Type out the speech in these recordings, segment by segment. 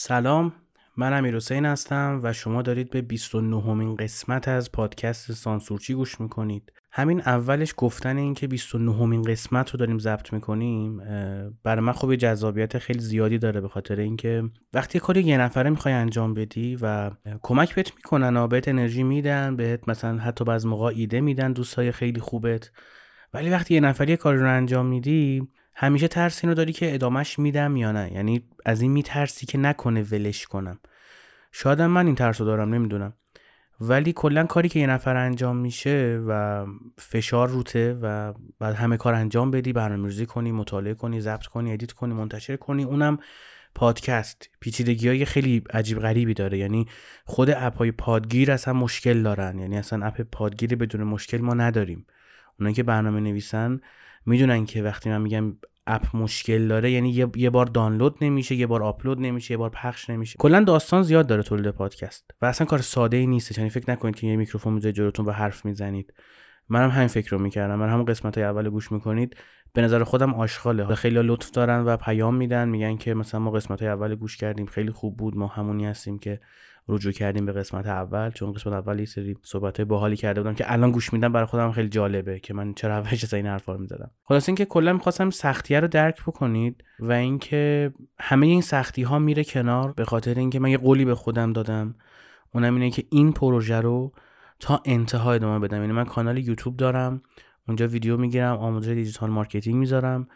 سلام من امیر حسین هستم و شما دارید به 29 همین قسمت از پادکست سانسورچی گوش می‌کنید. همین اولش گفتن این که 29 همین قسمت رو داریم ضبط می‌کنیم برای من خب جذابیت خیلی زیادی داره به خاطر اینکه وقتی کاری یه نفره می‌خوای انجام بدی و کمک بهت می‌کنن و بهت انرژی میدن بهت مثلا حتی بعض موقع ایده میدن دوستای خیلی خوبت ولی وقتی یه نفری کاری رو انجام میدی همیشه ترس اینو داری که ادامش میدم یا نه؟ یعنی از این میترسی که نکنه ولش کنم. شاید من این ترس رو دارم نمی‌دونم. ولی کلا کاری که یه نفر انجام میشه و فشار روته و بعد همه کار انجام بدی برنامه‌ریزی کنی مطالعه کنی ضبط کنی edit کنی منتشر کنی اونم پادکست. پیچیدگی های خیلی عجیب غریبی داره. یعنی خود app های پادگیر اصلا مشکل دارن. یعنی اصلا app پادگیر بدون مشکل ما نداریم. اونایی که برنامه نویسن می‌دونن که وقتی من میگم اپ مشکل داره یعنی یه, بار دانلود نمیشه یه بار آپلود نمیشه یه بار پخش نمیشه. کلا داستان زیاد داره تولید پادکست و اصلا کار ساده ای نیست یعنی فکر نکنید که یه میکروفون می‌ذارید جلوتون و حرف می‌زنید. منم همین فکر رو می‌کردم. من همون قسمت های اول گوش می‌کنید. به نظر خودم آشغاله. خیلی لطف دارن و پیام میدن. میگن که مثلا ما قسمت های اول گوش کردیم. خیلی خوب بود. ما همونی هستیم که رجوع کردیم به قسمت اول چون قسمت اول یه سری صحبت باحالی کرده بودم که الان گوش میدم برای خودم خیلی جالبه که من چرا اولش این حرفا رو می‌زدم. خلاص اینکه کلا می‌خواستم سختیه رو درک بکنید و اینکه همه این سختی ها میره کنار به خاطر اینکه من یه قولی به خودم دادم. اونم اینه که این پروژه رو تا انتها ادامه بدم. یعنی من کانال یوتیوب دارم اونجا ویدیو می‌گیرم آموزش digital marketing می‌ذارم.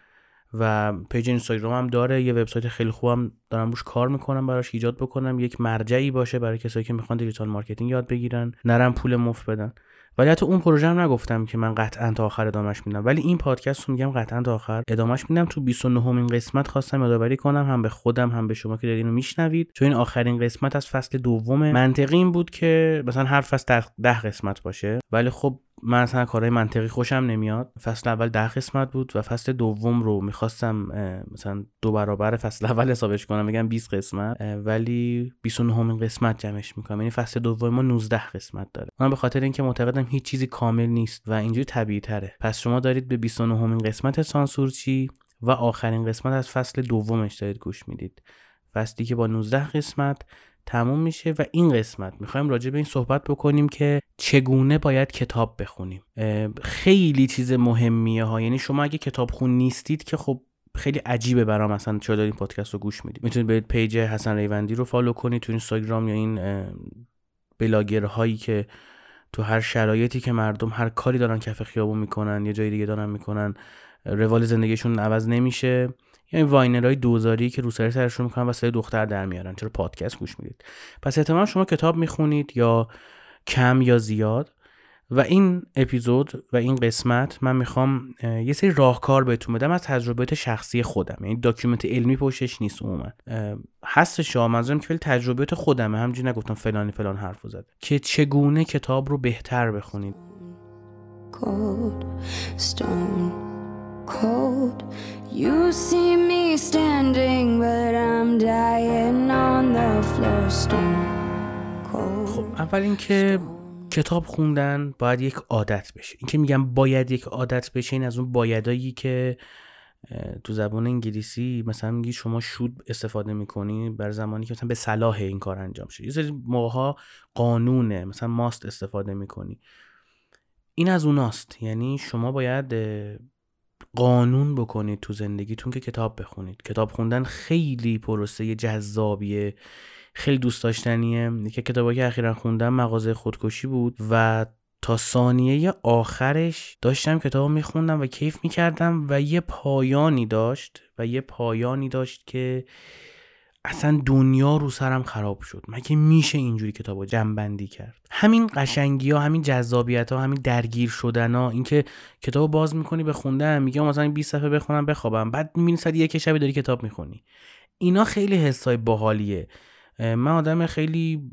و page اینستاگرام هم داره. یه وبسایت خیلی خوبم دارم روش کار می‌کنم براش ایجاد بکنم. یک مرجعی باشه برای کسایی که می‌خوان digital marketing یاد بگیرن نرن پول مفت بدن. ولی حتی اون پروژه هم نگفتم که من قطعا تا آخر ادامش میدم. ولی این پادکست رو میگم قطعا تا آخر ادامش میدم. تو 29 همین قسمت خواستم یادآوری کنم هم به خودم هم به شما که دارین رو میشنوید. چون این آخرین قسمت از فصل دومه منطقی این بود که مثلا هر فصل ده قسمت باشه. ولی خب من اصلا کارهای منطقی خوشم نمیاد. فصل اول ده قسمت بود و فصل دوم رو می‌خواستم مثلا دو برابر فصل اول حسابش کنم بگم 20 قسمت ولی 29 همین قسمت جمعش می‌کنم. یعنی فصل دوم ما 19 قسمت داره. من به خاطر اینکه معتقدم هیچ چیزی کامل نیست و اینجوری طبیعی تره. پس شما دارید به 29 همین قسمت سانسورچی و آخرین قسمت از فصل دومش دارید گوش می‌دید. فصلی که با 19 قسمت تموم میشه و این قسمت می‌خوایم راجع به این صحبت بکنیم که چگونه باید کتاب بخونیم. خیلی چیز مهمیه ها. یعنی شما اگه کتاب خون نیستید که خب خیلی عجیبه برام. مثلا چرا دارین پادکست رو گوش می‌دید؟ می‌تونید برید page حسن ریوندی رو follow کنید تو اینستاگرام یا این بلاگرهایی که تو هر شرایطی که مردم هر کاری دارن کف خیابون می‌کنن یه جای دیگه دارن می‌کنن. روال زندگیشون عوض نمیشه. یعنی viner های دوزاری که روسری سرشون می‌کنن و دختر در میارن چرا پادکست گوش می‌دید؟ پس احتمال شما کتاب می‌خونید یا کم یا زیاد. و این اپیزود و این قسمت من می‌خوام یه سری راهکار بهتون بدم از تجربیات شخصی خودم. یعنی داکیومنت علمی پشتش نیست عموما. هستش ها منظورم که تجربیات خودمه. همینجوری نگفتم فلانی فلان حرف زد. که چگونه کتاب رو بهتر بخونید. Cold. You see me standing, but I'm dying on the floor stone. خب اول اینکه کتاب خوندن باید یک عادت بشه اینکه میگم باید یک عادت بشه این از اون بایدایی که تو زبان انگلیسی مثلا میگی شما شود استفاده می‌کنی بر زمانی که مثلا به صلاح این کار انجام شه یه سری موقع قانونه مثلا ماست استفاده می‌کنی این از اوناست یعنی شما باید قانون بکنید تو زندگیتون که کتاب بخونید. کتاب خوندن خیلی پروسه جذابیه خیلی دوست داشتنیه. که کتابی که اخیرا خوندم مغازه خودکشی بود و تا ثانیه آخرش داشتم کتاب میخوندم و کیف می‌کردم و یه پایانی داشت و یه پایانی داشت که اصلا دنیا رو سرم خراب شد. مگه میشه اینجوری کتاب رو جمع کرد؟ همین قشنگی ها همین جذابیت ها همین درگیر شدن ها اینکه کتاب باز می‌کنی به خوندن میگه مثلا 20 صفحه بخونم بخوابم. بعد می‌بینی ساعت یک شبی داری کتاب می‌خونی. اینا خیلی حسای باحالیه. من آدم خیلی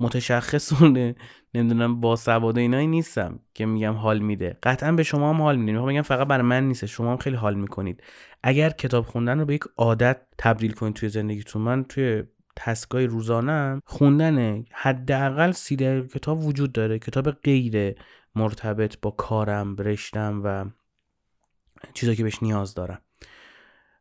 متشخصونه. نمی‌دونم با سواد اینایی نیستم که میگم حال میده. قطعا به شما هم حال میده می‌خوام بگم فقط برای من نیست شما هم خیلی حال می‌کنید. اگر کتاب خوندن رو به یک عادت تبدیل کنید توی زندگیتون من توی تسکای روزانه خوندن حداقل سی کتاب وجود داره. کتاب غیر مرتبط با کارم رشتم و چیزایی که بهش نیاز دارم.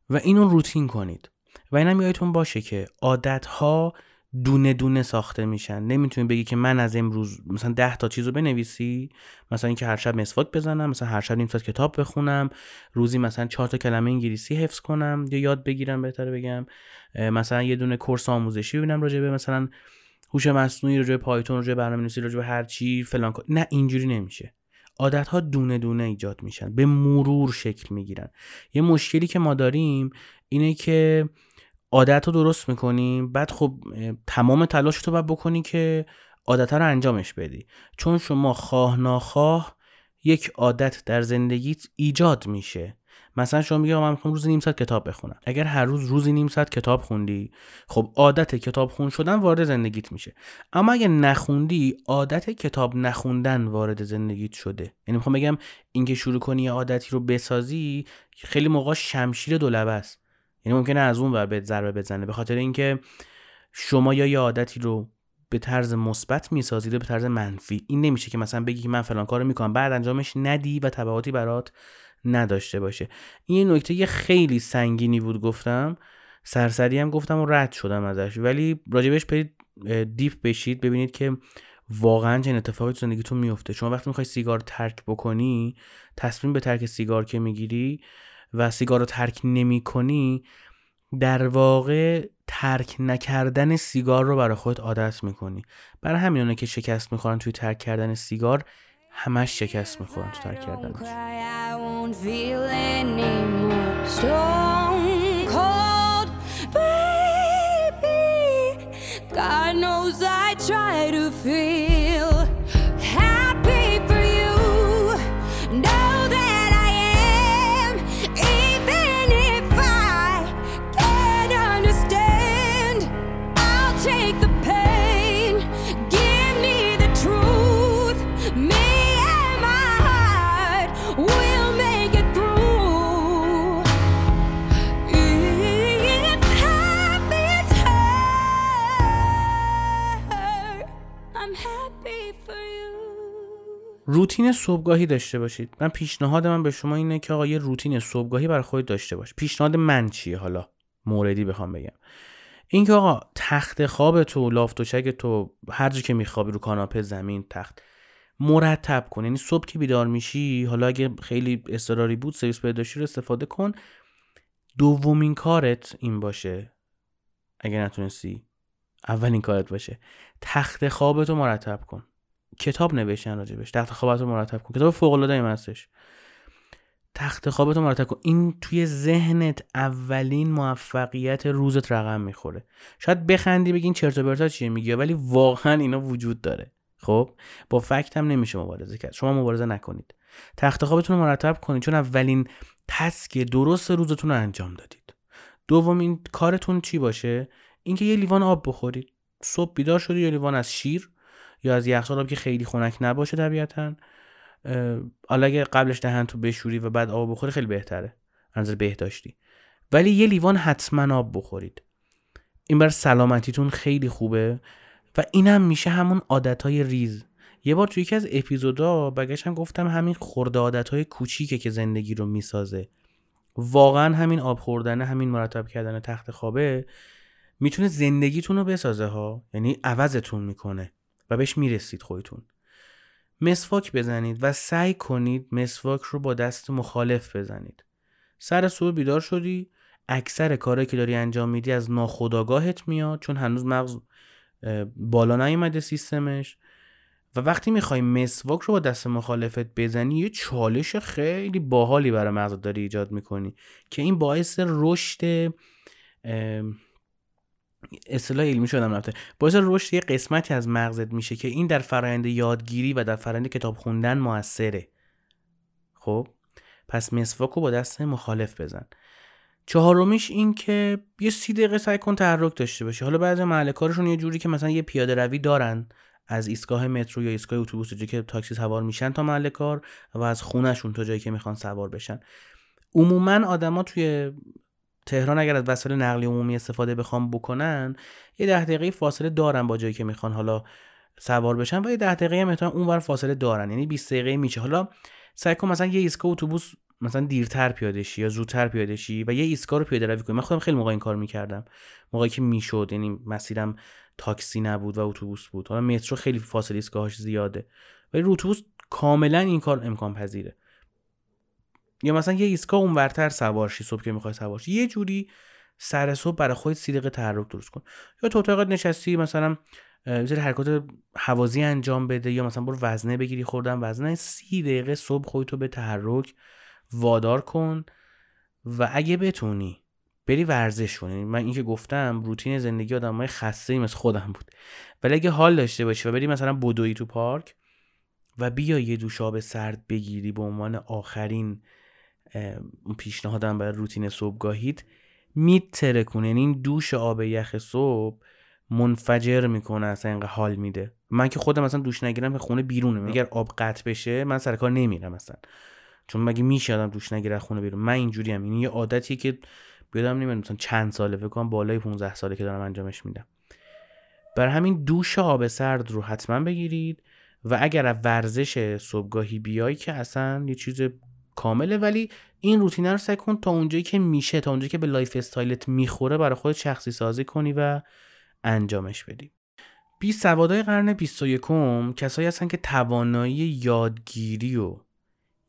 و اینو روتین کنید. و اینم یادتون باشه که عادت ها دونه دونه ساخته میشن. نمی‌تونی بگی که من از امروز مثلا ده تا چیز رو بنویسی مثلا اینکه هر شب مسواک بزنم مثلا هر شب نیم ساعت کتاب بخونم روزی مثلا چهار تا کلمه انگلیسی حفظ کنم یا یاد بگیرم بهتره بگم. مثلا یه دونه کورس آموزشی ببینم راجع به مثلا هوش مصنوعی راجع به پایتون راجع به برنامه‌نویسی راجع به هر چی فلان نه اینجوری نمیشه. عادت ها دونه دونه ایجاد میشن. به مرور شکل می‌گیرن. یه مشکلی که ما داریم اینه که عادت رو درست می‌کنیم بعد خب تمام تلاش رو باید بکنی که عادت رو انجامش بدی. چون شما خواه ناخواه یک عادت در زندگیت ایجاد میشه. مثلا شما میگی من می‌خوام روزی نیم ساعت کتاب بخونم. اگر هر روز روزی نیم ساعت کتاب خوندی خب عادت کتاب خون شدن وارد زندگیت میشه. اما اگر نخوندی عادت کتاب نخوندن وارد زندگیت شده. یعنی می‌خوام بگم اینکه شروع کنی عادتی رو بسازی خیلی موقع شمشیر دولبه است. یعنی ممکنه از اون ور به ضربه بزنه. به خاطر اینکه شما یا یه عادتی رو به طرز مثبت می‌سازید و به طرز منفی. این نمیشه که مثلا بگی که من فلان کارو می‌کنم. بعد انجامش ندی و تبعاتی برات نداشته باشه. این نکته خیلی سنگینی بود گفتم. سرسری هم گفتم و رد شدم ازش. ولی راجبش برید deep بشید. ببینید که واقعا چه اتفاقی تو زندگیتون میفته شما وقتی می‌خوای سیگار ترک بکنی تصمیم به ترک سیگار که می‌گیری و سیگار رو ترک نمی کنی در واقع ترک نکردن سیگار رو برای خودت عادت می‌کنی. برای همینونه که شکست می‌خورن توی ترک کردن سیگار همش شکست می‌خورن تو ترک کردن. روتین صبحگاهی داشته باشید. من پیشنهاد من به شما اینه که آقا یه روتین صبحگاهی برای خودت داشته باش. پیشنهاد من چیه حالا؟ موردی بخوام بگم. اینکه آقا تخت خواب تو لافت و چک تو هر جا که میخوابی رو کاناپه زمین تخت مرتب کن. یعنی صبح که بیدار میشی حالا اگه خیلی اضطراری بود سرویس بهداشتی رو استفاده کن. دومین کارت این باشه. اگه نتونستی اولین کارت باشه. تخت خوابتو مرتب کن. کتاب نوشتن راجبش. تخت خوابت رو مرتب کن. کتاب فوق العاده هستش. تخت خوابت رو مرتب کن. این توی ذهنت اولین موفقیت روزت رقم می‌خوره. شاید بخندی بگین چرت و پرتا چیه میگی ولی واقعا اینا وجود داره. خب؟ با فکت هم نمیشه مبارزه کرد. شما مبارزه نکنید. تخت خوابتون رو مرتب کنید. چون اولین تسک درست روزتون رو انجام دادید. دومین کارتون چی باشه؟ اینکه یه لیوان آب بخورید. صبح بیدار شدی یه لیوان از شیر. یا از یخچال که خیلی خنک نباشه طبیعتا حالا اگه قبلش دهن تو بشوری و بعد آب بخوری خیلی بهتره. نظر بهداشتی. ولی یه لیوان حتما آب بخورید. این بر سلامتیتون خیلی خوبه و اینم میشه همون عادتهای ریز. یه بار توی یکی از اپیزودا بگشتم گفتم همین خورده عادتهای کوچیکه که زندگی رو می‌سازه. واقعا همین آب خوردن همین مرتب کردن تخت خوابه می‌تونه زندگیتون رو بسازه ها. یعنی عوضتون می‌کنه. و بهش می‌رسید خودتون. مسواک بزنید و سعی کنید مسواک رو با دست مخالف بزنید. سر صبح بیدار شدی اکثر کارهایی که داری انجام میدی از ناخداگاهت میاد چون هنوز مغز بالا نیومده سیستمش. و وقتی می‌خوای مسواک رو با دست مخالفت بزنی یه چالش خیلی باحالی برای مغز داری ایجاد می‌کنی که این باعث رشد اصطلاح علمی شدم رفته باعث رشد یه قسمتی از مغزت میشه که این در فرایند یادگیری و در فرایند کتاب خوندن موثره. خب؟ پس مسواک رو با دست مخالف بزن. چهارمیش این که یه سی دقیقه سعی کن تحرک داشته باشی. حالا بعضی محل کارشون یه جوری که مثلا یه پیاده روی دارن از ایستگاه مترو یا ایستگاه اتوبوس جایی که تاکسی سوار میشن تا محل کار و از خونهشون تا جایی که می‌خوان سوار بشن. عموما آدما توی تهران اگر از وسایل نقلیه عمومی استفاده بخوام بکنن یه ده دقیقه فاصله دارن با جایی که می‌خوان. حالا سوار بشن و یه ده دقیقه هم اون اونور فاصله دارن. یعنی 20 دقیقه میشه. حالا سعی کن مثلا یه ایستگاه اتوبوس مثلا دیرتر پیاده شی یا زودتر پیاده شی و یه ایستگاه رو پیاده روی کنی. من خودم خیلی موقع این کار می‌کردم. موقعی که می‌شد یعنی مسیرم تاکسی نبود و اتوبوس بود. حالا مترو خیلی فاصله ایستگاهاش زیاده. ولی رو اتوبوس کاملا این کار امکان پذیره یا مثلا یه ایستگاه اونورتر سوار شی صبح که می‌خوای سوار شی. یه جوری سر صبح برای خودت سی دقیقه تحرک درست کن. یا تو اتاقت نشستی مثلا زیر حرکات حوازی انجام بده یا مثلا برو وزنه بگیری خوردن. وزنه سی دقیقه صبح خودتو به تحرک وادار کن و اگه بتونی بری ورزش کنی من اینکه گفتم روتین زندگی آدمای خسته مثل خودم بود. ولی اگه حال داشته باشی و بری مثلا بدوی تو پارک و بیا یه دوش آب سرد بگیری به عنوان آخرین پیشنهادم برای روتین صبحگاهیت میترکونه. یعنی این دوش آب یخ صبح منفجر می‌کنه اصلا اینقدر حال میده. من که خودم مثلا دوش نگیرم که خونه بیرونه. اگر آب قطع بشه من سر کار نمیرم مثلا چون مگه میشه آدم دوش نگیره خونه بیرون؟ من اینجوری هم این یه عادتیه که بیادم نمی‌دونم مثلا چند ساله فکر کنم بالای 15 ساله که دارم انجامش میدم. بر همین دوش آب سرد رو حتما بگیرید و اگر ورزش صبحگاهی بیای که اصلا یه چیز کامله ولی این روتینه رو سعی کن تا اونجایی که میشه تا اونجایی که به lifestyle ت می‌خوره برای خود شخصی سازی کنی و انجامش بدی. بی سوادای قرن 21 کسایی هستن که توانایی یادگیری و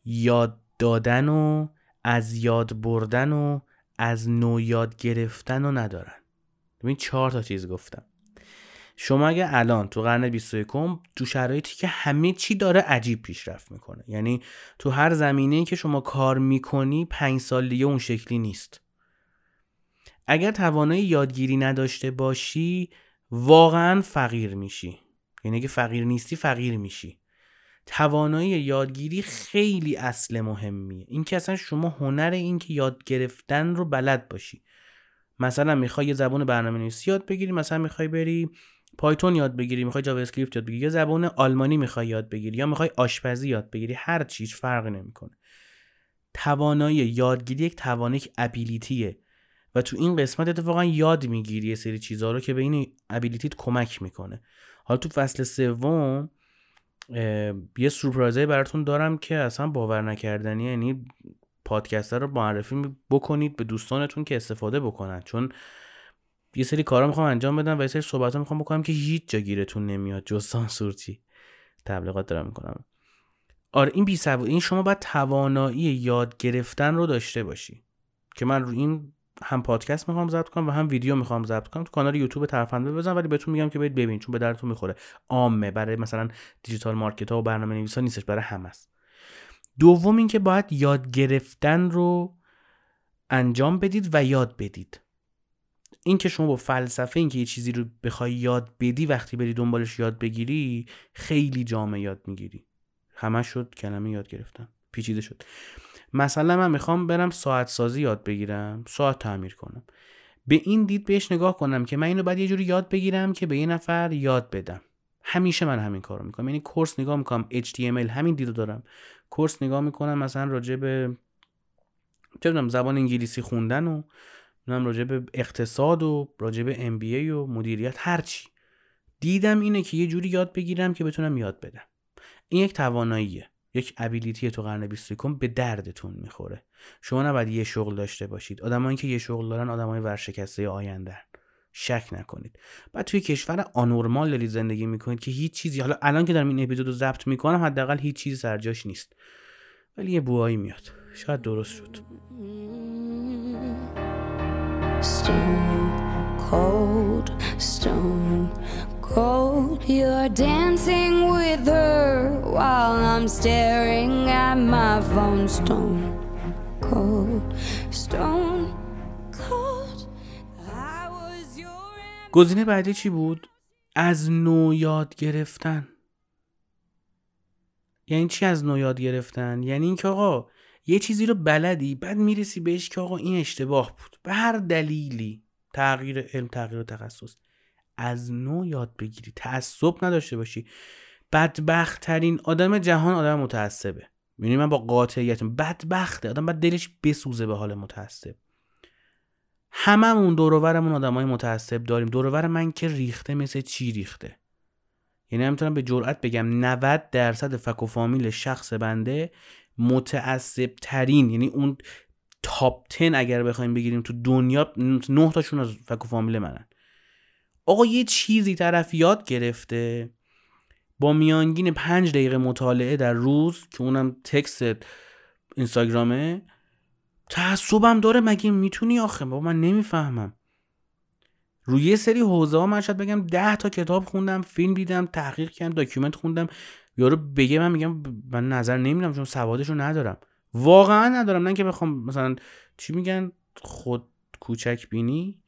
یاد دادن و از یاد بردن و از نو یاد گرفتن رو ندارن. ببین چهار تا چیز گفتم. شما اگه الان تو قرن 21 تو شرایطی که همه چی داره عجیب پیشرفت می‌کنه. یعنی تو هر زمینه که شما کار می‌کنی پنج سال دیگه اون شکلی نیست. اگر توانایی یادگیری نداشته باشی واقعا فقیر میشی. یعنی اگه فقیر نیستی فقیر میشی. توانایی یادگیری خیلی اصل مهمیه. این که اصلا شما هنر این که یاد گرفتن رو بلد باشی. مثلا می‌خوای یه زبان برنامه نویسی یاد بگیری مثلا می‌خوای بری پایتون یاد بگیری می‌خوای جاوا اسکریپت یاد بگیری یا زبان آلمانی می‌خوای یاد بگیری یا می‌خوای آشپزی یاد بگیری هر چیز فرقی نمی‌کنه. توانایی یادگیری یک توانایی ability ه و تو این قسمت اتفاقا یاد می‌گیری یه سری چیزها رو که به این ability ت کمک می‌کنه. حالا تو فصل سوم یه surprise ی براتون دارم که اصلا باور نکردنی یعنی پادکست رو معرفی بکنید به دوستانتون که استفاده بکنن. چون یه سری کارا می‌خوام انجام بدم و یه سری صحبت می‌خوام بکنم که هیچ جا گیرتون نمیاد جز سانسورچی تبلیغات دارم می‌کنم. آره این بی این شما باید توانایی یاد گرفتن رو داشته باشی. که من رو این هم پادکست می‌خوام ضبط کنم و هم ویدیو می‌خوام ضبط کنم. تو کانال یوتیوب طرفنده بزن ولی بهتون میگم که برید ببین چون به درتون می‌خوره. عامه برای مثلا دیجیتال مارکت ها و برنامه نویسا نیستش برای همه است. دوم اینکه باید یاد گرفتن رو انجام بدید و یاد بدید. این که شما با فلسفه اینکه یه چیزی رو بخوای یاد بدی وقتی بری دنبالش یاد بگیری خیلی جامعه یاد می‌گیری. همه شد کلمه یاد گرفتن. پیچیده شد. مثلا من می‌خوام برم ساعت سازی یاد بگیرم ساعت تعمیر کنم. به این دید بهش نگاه کنم که من اینو باید یه جوری یاد بگیرم که به یه نفر یاد بدم. همیشه من همین کارو می‌کنم. یعنی کورس نگاه می‌کنم HTML همین دیدو دارم. کورس نگاه می‌کنم مثلا راجع به زبان انگلیسی خوندن و نم راجع به اقتصاد و راجع به MBA و مدیریت هرچی دیدم اینه که یه جوری یاد بگیرم که بتونم یاد بدم. این یک تواناییه. یک ابیلیتی تو قرن 21 به دردتون می‌خوره. شما نباید یه شغل داشته باشید. آدمایی که یه شغل دارن آدمای ورشکسته آینده شک نکنید. بعد توی کشور آنورمال دارید زندگی می‌کنید که هیچ چیزی حالا الان که دارم این اپیزود رو ضبط می‌کنم حداقل هیچ چیزی سرجاش نیست. ولی یه بوهایی میاد. شاید درست شد. Stone cold, stone cold. You're dancing with her while I'm staring at my phone. Stone cold, stone cold. I was your. گزینه بعدی چی بود؟ از نو یاد گرفتن. یعنی چی از نو یاد گرفتن؟ یعنی اینکه آقا یه چیزی رو بلدی بعد می‌رسی بهش که آقا این اشتباه بود. به هر دلیلی تغییر علم تغییر تخصص از نو یاد بگیری تعصب نداشته باشی. بدبخت ترین آدم جهان آدم متعصبه. می‌دونی من با قاطعیت بدبخته آدم بعد دلش بسوزه به حال متعصب. هممون دورورمون آدم های متعصب داریم. دورور من که ریخته مثل چی ریخته؟ یعنی می‌تونم به جرئت بگم 90 درصد فک و فامیل شخص بنده متعصب ترین یعنی اون تاپ 10 اگر بخوایم بگیریم تو دنیا نه تاشون از فک و فامیل منن. آقا یه چیزی طرف یاد گرفته با میانگین پنج دقیقه مطالعه در روز که اونم text اینستاگرامه تعصبم داره مگه می‌تونی آخه؟ با من نمی‌فهمم. روی یه سری حوزه ها من شاید بگم ده تا کتاب خوندم فیلم دیدم تحقیق کردم document خوندم. یارو بگه من میگم من نظر نمیدم چون سوادش رو ندارم. واقعا ندارم. نه که بخوام مثلا چی میگن؟ خود کوچک بینی؟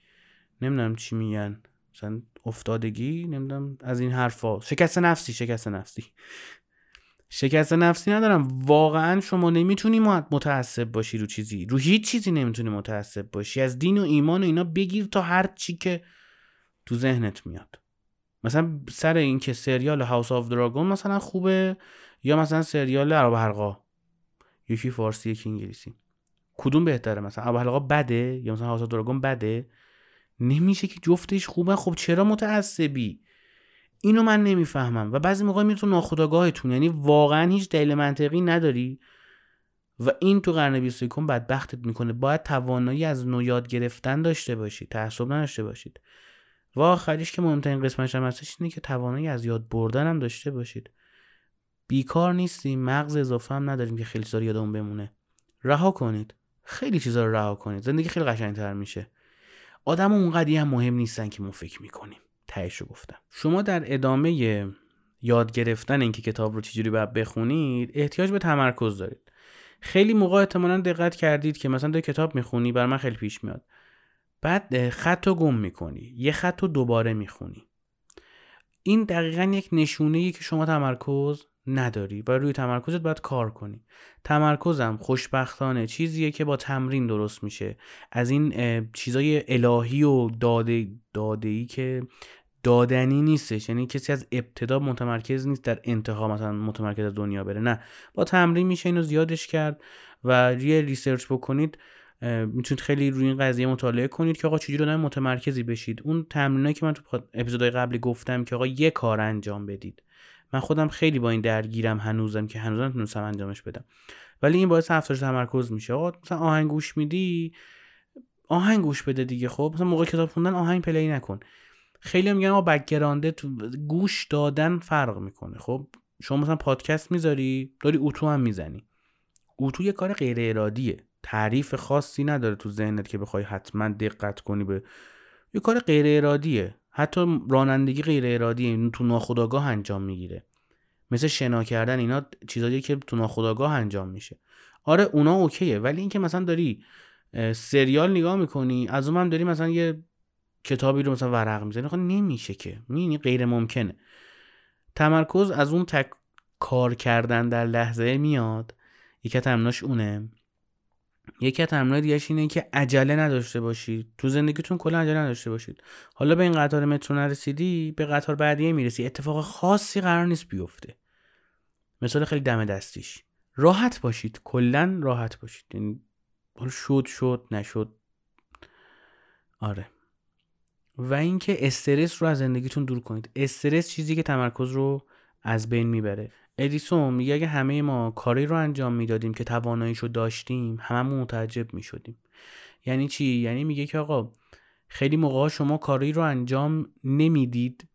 نمی‌دونم چی میگن. مثلا افتادگی؟ نمی‌دونم. از این حرفا. شکست نفسی شکست نفسی. شکست نفسی ندارم. واقعا شما نمی‌تونی متعصب باشی رو چیزی. رو هیچ چیزی نمی‌تونی متعصب باشی. از دین و ایمان و اینا بگیر تا هر چی که تو ذهنت میاد. مثلا سر این که سریال هاوس آف دراگون مثلا خوبه یا مثلا سریال عرب حلقا؟ یکی فارسی یکی انگلیسی. کدوم بهتره مثلا؟ عرب حلقا بده یا مثلا هاوس آف دراگون بده؟ نمیشه که جفتش خوبه. خب چرا متعصبی؟ اینو من نمی‌فهمم. و بعضی موقع میره تو ناخودآگاهتون. یعنی واقعا هیچ دلیل منطقی نداری. و این تو قرن 21 بدبختت می‌کنه. باید توانایی از نو یاد گرفتن داشته باشید تعصب نداشته باشید. و آخریش که مهمترین قسمتش هم هستش اینه که توانایی از یاد بردن هم داشته باشید. بیکار نیستیم مغز اضافه هم نداریم که خیلی چیزا یادمون بمونه. رها کنید. خیلی چیزا رو رها کنید. زندگی خیلی قشنگتر میشه. آدم اونقدی هم مهم نیستن که ما فکر می‌کنیم. تهش رو گفتم. شما در ادامه یاد گرفتن اینکه کتاب رو چجوری باید بخونید احتیاج به تمرکز دارید. خیلی موقع احتمالا دقت کردید که مثلا دو کتاب می‌خونی بر من خیلی پیش میاد. بعد خط رو گم می‌کنی. یه خط رو دوباره می‌خونی. این دقیقا یک نشونه که شما تمرکز نداری و روی تمرکزت باید کار کنی. تمرکزم خوشبختانه چیزیه که با تمرین درست میشه. از این چیزای الهی و داده داده ای که دادنی نیستش. یعنی کسی از ابتدا متمرکز نیست در انتها مثلا متمرکز دنیا بره. نه. با تمرین میشه اینو زیادش کرد و یه ریسرچ بکنید. می‌تونید خیلی روی این قضیه مطالعه کنید که آقا چجوری آدم متمرکزی بشید. اون تمرینایی که من تو اپیزودهای قبلی گفتم که آقا یه کار انجام بدید. من خودم خیلی با این درگیرم هنوزم که هنوزم نتونستم انجامش بدم. ولی این باعث افزایش تمرکز میشه. آقا مثلا آهنگ گوش میدی آهنگ گوش بده دیگه خب. مثلا موقع کتاب خوندن آهنگ پلی نکن. خیلی میگن آقا بکگرانده تو گوش دادن فرق می‌کنه. خب شما مثلا پادکست می‌ذاری داری اوتو هم می‌زنی. اوتو یه کار غیر ارادیه تعریف خاصی نداره تو ذهنت که بخوای حتما دقت کنی به یه کار غیر ارادیه حتی رانندگی غیر ارادیه تو ناخودآگاه انجام می‌گیره. مثل شنا کردن اینا چیزایی که تو ناخودآگاه انجام میشه. آره اونا اوکیه. ولی اینکه مثلا داری سریال نگاه می‌کنی از اون هم داری مثلا یه کتابی رو مثلا ورق می‌زنی. خب نمیشه که. می‌بینی غیر ممکنه. تمرکز از اون تک کار کردن در لحظه میاد. یکی تمناش اونه. یکی از تمرینات دیگه اینه که عجله نداشته باشید تو زندگیتون کلا عجله نداشته باشید. حالا به این قطار مترو نرسیدی به قطار بعدیه می‌رسی. اتفاق خاصی قرار نیست بیفته. مثال خیلی دم دستیش. راحت باشید. کلا راحت باشید. یعنی شد شد نشد. آره. و اینکه استرس رو از زندگیتون دور کنید. استرس چیزی که تمرکز رو از بین می‌بره. ادیسون میگه اگه همه ما کاری رو انجام می‌دادیم که تواناییشو داشتیم هممون متعجب می‌شدیم. یعنی چی؟ یعنی میگه که آقا خیلی موقع شما کاری رو انجام نمی‌دید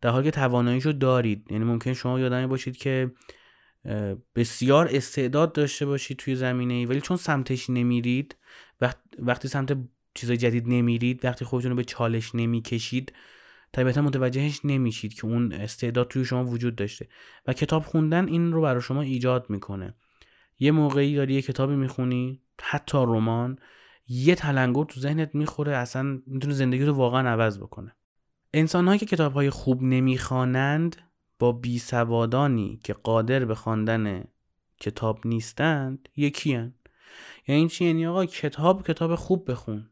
در حالی که تواناییشو دارید. یعنی ممکن شما یادمی باشید که بسیار استعداد داشته باشید توی زمینه ای ولی چون سمتش نمیرید وقتی سمت چیزای جدید نمیرید وقتی خودتون رو به چالش نمی‌کشید طبیعتا متوجهش نمیشید که اون استعداد توی شما وجود داشته و کتاب خوندن این رو برای شما ایجاد می‌کنه. یه موقعی داری یه کتابی می‌خونی حتی رمان یه تلنگر تو ذهنت می‌خوره اصلا می‌تونه زندگی رو واقعا عوض بکنه. انسان که کتاب های خوب نمی‌خوانند با بیسوادانی که قادر به خواندن کتاب نیستند یکی هن. یعنی چی؟ یعنی آقا کتاب کتاب خوب بخون.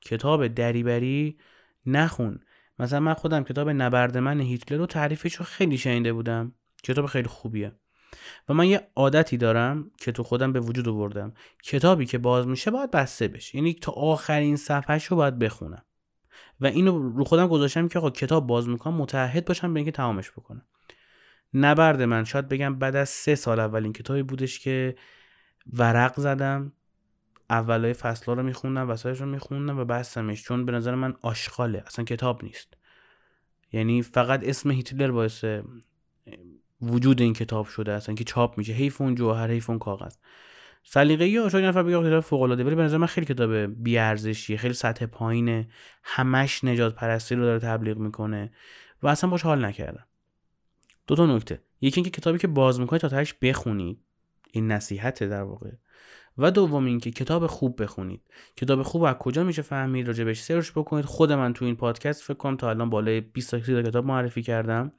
کتاب دریبری نخون. مثلا من خودم کتاب نبرد من هیتلر رو تعریفش رو خیلی شنیده بودم. کتاب خیلی خوبیه. و من یه عادتی دارم که تو خودم به وجود آوردم. کتابی که باز میشه باید بسته بشه. یعنی تا آخرین صفحهش رو باید بخونم. و اینو رو خودم گذاشتم که آقا کتاب باز می‌کنم متعهد باشم به اینکه تمامش بکنم. نبرد من شاید بگم بعد از سه سال اولین کتابی بودش که ورق زدم. اولای فصل رو میخوندم وسایش رو میخوندم و بستمش. چون به نظر من آشغاله. اصلا کتاب نیست. یعنی فقط اسم هیتلر باعث وجود این کتاب شده اصلا که چاپ میشه. حیف اون جوهر حیف اون کاغذ. سلیقه ای شاید نفر بگه کتاب فوق العاده ولی به نظر من خیلی کتاب بی ارزشیه خیلی سطح پایینه. همش نجات پرستی رو داره تبلیغ می‌کنه. و اصلا باش حال نکردم. دو تا نکته. یکی اینکه کتابی که باز می‌کنید تا تهش بخونید. این نصیحته در واقع. و دوم اینکه کتاب خوب بخونید. کتاب خوب از کجا میشه فهمید؟ راجبش search بکنید. خود من تو این پادکست فکر کنم تا الان بالای 20 تا کتاب معرفی کردم.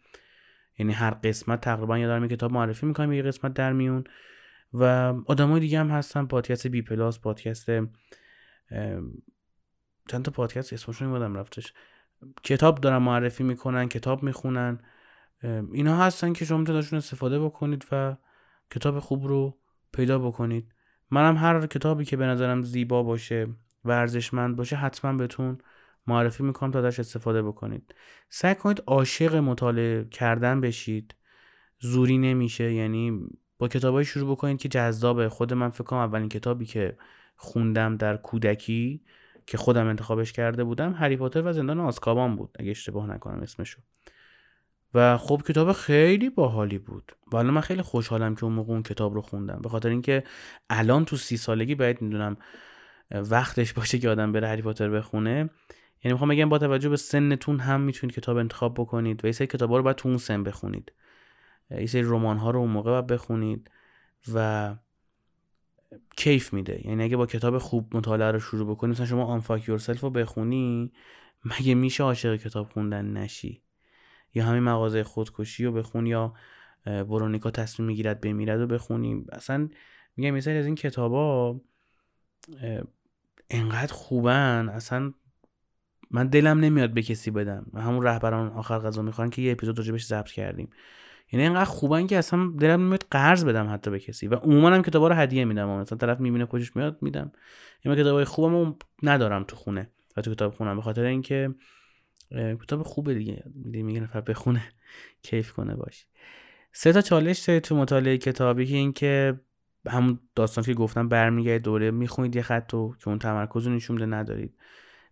یعنی هر قسمت تقریبا یه دارم کتاب معرفی می‌کنم یه قسمت در میون. و آدمای دیگه هم هستن. پادکست بی پلاس پادکست چند تا پادکست اسمشون یادم رفتش. کتاب دارن معرفی می‌کنن کتاب می‌خونن. اینا هستن که شما می‌تونید استفاده بکنید و کتاب خوب رو پیدا بکنید. منم هر کتابی که به نظرم زیبا باشه و ارزشمند باشه حتما بهتون معرفی می‌کنم تا ازش استفاده بکنید. سعی کنید عاشق مطالعه کردن بشید. زوری نمیشه یعنی با کتابای شروع بکنید که جذابه. خود من فکر کنم اولین کتابی که خوندم در کودکی که خودم انتخابش کرده بودم هری پاتر و زندان آزکابان بود اگه اشتباه نکنم اسمشو. و خب کتاب خیلی باحالی بود. و من خیلی خوشحالم که اون موقع اون کتاب رو خوندم. به خاطر اینکه الان تو سی سالگی باید می‌دونم وقتش باشه که آدم بره هری بخونه. یعنی می‌خوام بگم با توجه به سنتون هم می‌تونید کتاب انتخاب بکنید و یه سری کتاب رو باید تو اون سن بخونید. یه سری رمان ها رو اون موقع باید بخونید و کیف میده. یعنی اگه با کتاب خوب مطالعه رو شروع بکنی مثلا شما آنفاک یورسلف رو بخونی مگه میشه عاشق کتاب خوندن نشی؟ یا همین مغازه خودکشی رو بخون یا ورونیکا تصمیم می‌گیرد بمیرد و بخونیم اصلا میگم مثال از این کتابا انقدر خوبن. اصلا من دلم نمیاد به کسی بدم. همون رهبران آخر غذا می‌خوان که یه اپیزود راجبش ضبط کردیم. یعنی انقدر خوبن که اصلا دلم نمیاد قرض بدم حتی به کسی. و عموما هم کتابا رو هدیه میدم. مثلا طرف می‌بینه خوشش میاد میدم. یعنی کتابای خوبم ندارم تو خونه و تو کتاب خونم به خاطر اینکه کتاب خوبه دیگه. میگه نفر بخونه. کیف کنه باش. سه تا چالش تو مطالعه کتابی که این که همون داستان که گفتم برمیگرد دوره می‌خونید یه خط تو که اون تمرکز رو نشون ندارید.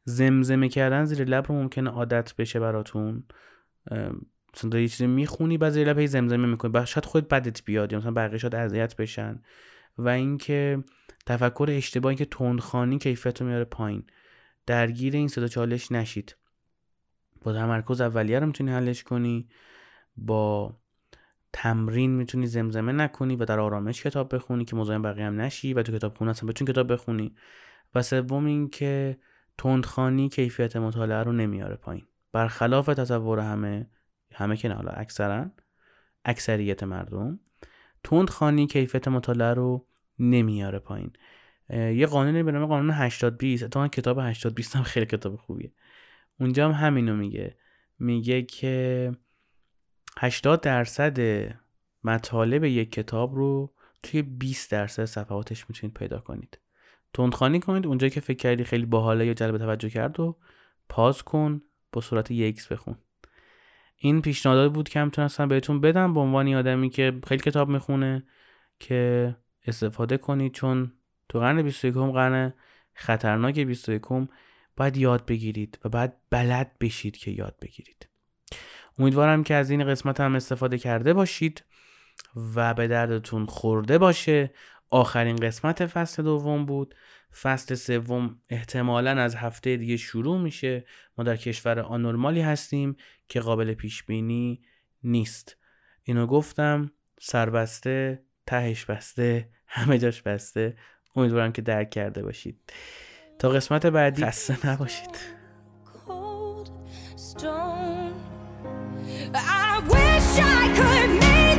زمزمه کردن زیر لب رو ممکنه عادت بشه براتون. مثلا یه چیزی می‌خونی بعد زیر لب هی زمزمه می‌کنی. شاید خود بدت بیاد یا مثلا بقیه شاید اذیت بشن. و اینکه تفکر اشتباهی که تندخانی کیفیت رو میاره پایین. درگیر این صدا چالش نشید. با تمرکز اولیه رو می‌تونی حلش کنی با تمرین می‌تونی زمزمه نکنی و در آرامش کتاب بخونی که مزاحم بقیه هم نشی و تو کتاب خونه اصلا بتونی کتاب بخونی. و سوم اینکه تندخانی کیفیت مطالعه رو نمیاره پایین. برخلاف تصور همه همه که نه حالا اکثرا اکثریت مردم تندخانی کیفیت مطالعه رو نمیاره پایین. یه قانونی به نام قانون 80 20 اتفاقا کتاب 80 20 هم خیلی کتاب خوبیه. اونجا هم همینو میگه. میگه که 80 درصد مطالب یک کتاب رو توی 20 درصد صفحاتش می‌تونید پیدا کنید. تندخانی کنید اونجا که فکر کردی خیلی باحاله یا جلب توجه کرد و پاز کن با صورت یکس بخون. این پیشنهاد بود که می‌تونستم بهتون بدم به عنوان آدمی که خیلی کتاب می‌خونه که استفاده کنید چون تو قرن 21 قرن خطرناک 21 باید یاد بگیرید و باید بلد بشید که یاد بگیرید. امیدوارم که از این قسمت هم استفاده کرده باشید و به دردتون خورده باشه. آخرین قسمت فصل دوم بود. فصل سوم احتمالا از هفته دیگه شروع میشه. ما در کشور آنورمالی هستیم که قابل پیش بینی نیست. اینو گفتم سربسته تهش بسته همه جاش بسته. امیدوارم که درک کرده باشید. تا قسمت بعدی. خسته نباشید. I wish I could make